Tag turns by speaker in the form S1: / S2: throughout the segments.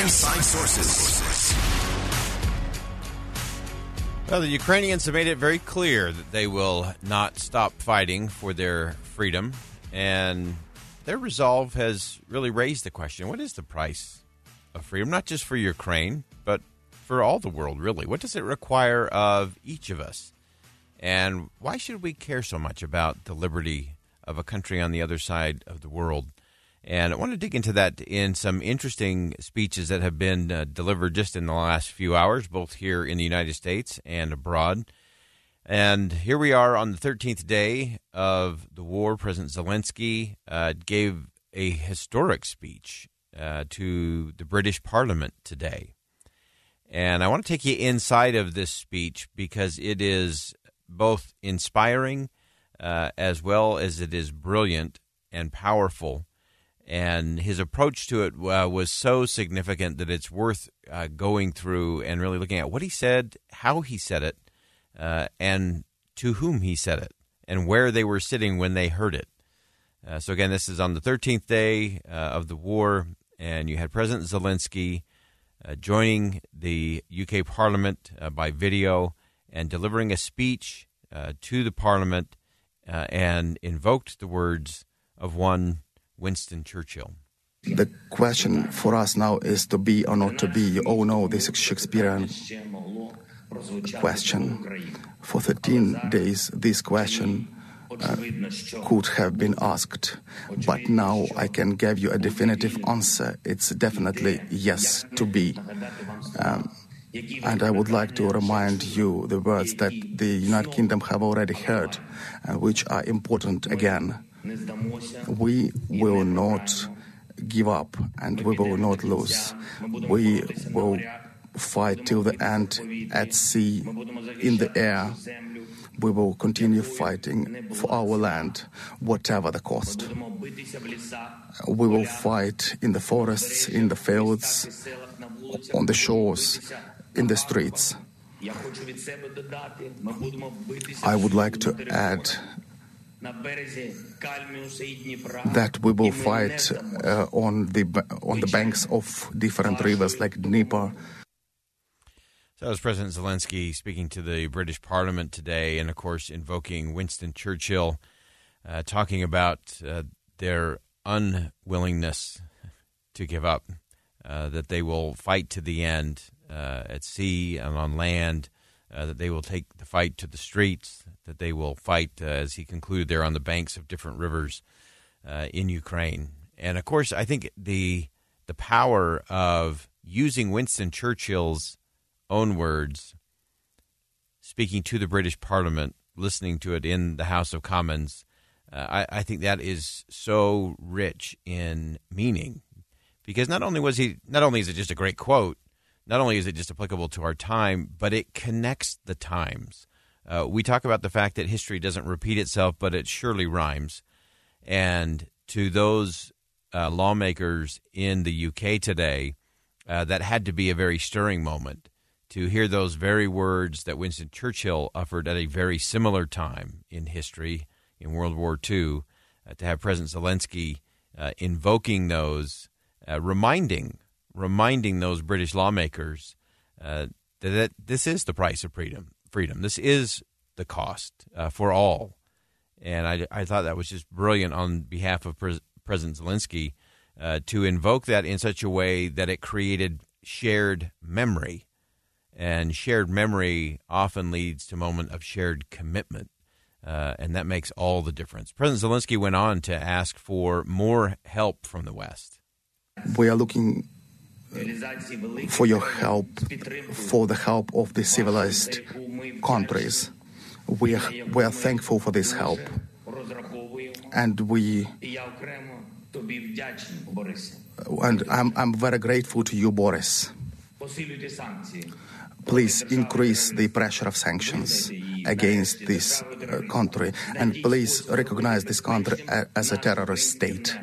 S1: Inside Sources.
S2: Well, the Ukrainians have made it very clear that they will not stop fighting for their freedom, and their resolve has really raised the question what is the price of freedom? Not just for Ukraine, but for all the world, really. What does it require of each of us? And why should we care so much about the liberty of a country on the other side of the world? And I want to dig into that in some interesting speeches that have been uh, delivered just in the last few hours, both here in the United States and abroad. And here we are on the 13th day of the war. President Zelensky uh, gave a historic speech uh, to the British Parliament today. And I want to take you inside of this speech because it is both inspiring uh, as well as it is brilliant and powerful and his approach to it uh, was so significant that it's worth uh, going through and really looking at what he said, how he said it, uh, and to whom he said it, and where they were sitting when they heard it. Uh, so, again, this is on the 13th day uh, of the war, and you had President Zelensky uh, joining the UK Parliament by video and delivering a speech to the Parliament and invoked the words of one Winston Churchill.
S3: The question for us now is to be or not to be. You all know this Shakespearean question. For 13 days, this question uh, could have been asked, but now I can give you a definitive answer. It's definitely yes to be. Um, and I would like to remind you the words that the United Kingdom have already heard, uh, which are important again we will not give up and we will not lose. We will fight till the end at sea, in the air. We will continue fighting for our land, whatever the cost. We will fight in the forests, in the fields, on the shores, in the streets. I would like to add that we will fight uh, on the on the banks of different rivers like Dnieper.
S2: So that was President Zelensky speaking to the British Parliament today, and of course invoking Winston Churchill, uh, talking about uh, their unwillingness to give up, uh, that they will fight to the end uh, at sea and on land, uh, that they will take the fight to the streets, that they will fight, uh, as he concluded, there on the banks of different rivers uh, in Ukraine. And of course, I think the the power of using Winston Churchill's own words, speaking to the British Parliament, listening to it in the House of Commons, uh, I, I think that is so rich in meaning, because not only was he, not only is it just a great quote, not only is it just applicable to our time, but it connects the times. Uh, we talk about the fact that history doesn't repeat itself, but it surely rhymes. And to those uh, lawmakers in the UK today, uh, that had to be a very stirring moment to hear those very words that Winston Churchill uttered at a very similar time in history in World War II. Uh, to have President Zelensky uh, invoking those, uh, reminding reminding those British lawmakers uh, that, that, this is the price of freedom. Freedom. This is the cost uh, for all. And I, I thought that was just brilliant on behalf of Pres- President Zelensky uh, to invoke that in such a way that it created shared memory. And shared memory often leads to a moment of shared commitment. Uh, and that makes all the difference. President Zelensky went on to ask for more help from the West.
S3: We are looking for your help, for the help of the civilized countries. We are, we are thankful for this help. And we And I'm, I'm very grateful to you, Boris. Please increase the pressure of sanctions against this uh, country and please recognize this country as a terrorist state.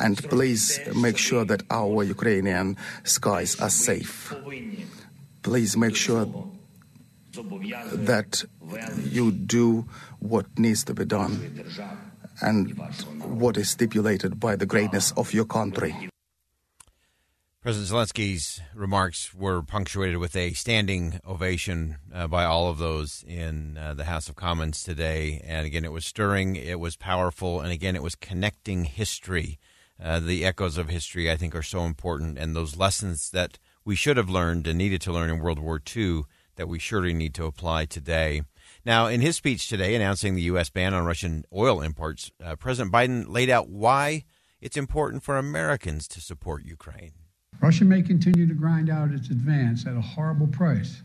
S3: And please make sure that our Ukrainian skies are safe. Please make sure that you do what needs to be done and what is stipulated by the greatness of your country.
S2: President Zelensky's remarks were punctuated with a standing ovation uh, by all of those in uh, the House of Commons today. And again, it was stirring, it was powerful, and again, it was connecting history. Uh, the echoes of history, I think, are so important, and those lessons that we should have learned and needed to learn in World War II that we surely need to apply today. Now, in his speech today announcing the U.S. ban on Russian oil imports, uh, President Biden laid out why it's important for Americans to support Ukraine.
S4: Russia may continue to grind out its advance at a horrible price,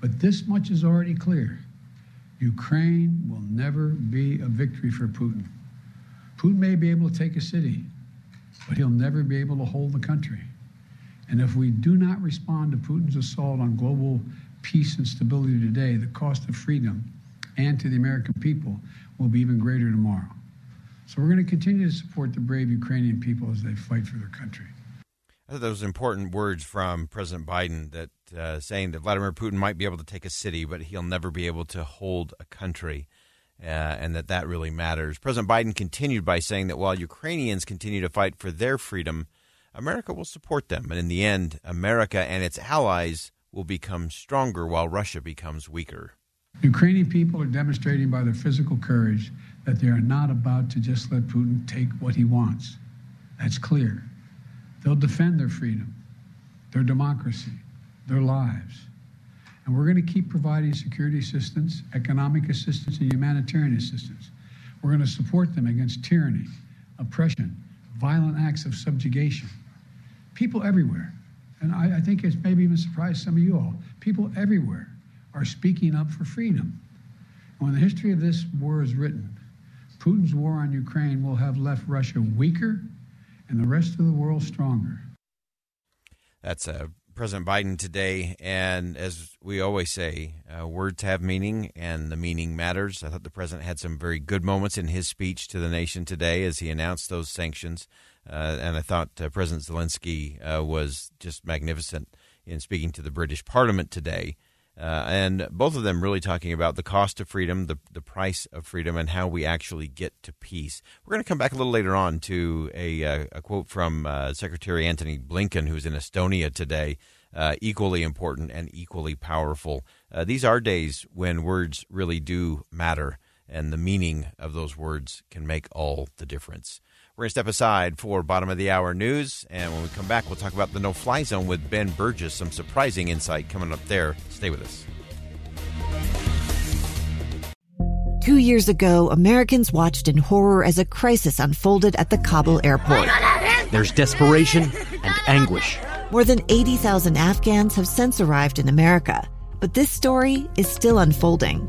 S4: but this much is already clear. Ukraine will never be a victory for Putin. Putin may be able to take a city, but he'll never be able to hold the country. And if we do not respond to Putin's assault on global peace and stability today, the cost of freedom and to the American people will be even greater tomorrow. So we're going to continue to support the brave Ukrainian people as they fight for their country.
S2: I thought those important words from President Biden that uh, saying that Vladimir Putin might be able to take a city, but he'll never be able to hold a country, uh, and that that really matters. President Biden continued by saying that while Ukrainians continue to fight for their freedom, America will support them, and in the end, America and its allies will become stronger while Russia becomes weaker.
S4: Ukrainian people are demonstrating by their physical courage that they are not about to just let Putin take what he wants. That's clear. They'll defend their freedom, their democracy, their lives. And we're going to keep providing security assistance, economic assistance, and humanitarian assistance. We're going to support them against tyranny, oppression, violent acts of subjugation. People everywhere, and I, I think it's maybe even surprised some of you all, people everywhere are speaking up for freedom. When the history of this war is written, Putin's war on Ukraine will have left Russia weaker and the rest of the world stronger.
S2: That's uh, President Biden today. And as we always say, uh, words have meaning and the meaning matters. I thought the president had some very good moments in his speech to the nation today as he announced those sanctions. Uh, and I thought uh, President Zelensky uh, was just magnificent in speaking to the British Parliament today. Uh, and both of them really talking about the cost of freedom, the, the price of freedom, and how we actually get to peace. We're going to come back a little later on to a, uh, a quote from uh, Secretary Antony Blinken, who's in Estonia today, uh, equally important and equally powerful. Uh, these are days when words really do matter, and the meaning of those words can make all the difference. We're going to step aside for bottom of the hour news, and when we come back, we'll talk about the no fly zone with Ben Burgess. Some surprising insight coming up there. Stay with us.
S5: Two years ago, Americans watched in horror as a crisis unfolded at the Kabul airport.
S6: There's desperation and anguish.
S5: More than 80,000 Afghans have since arrived in America, but this story is still unfolding.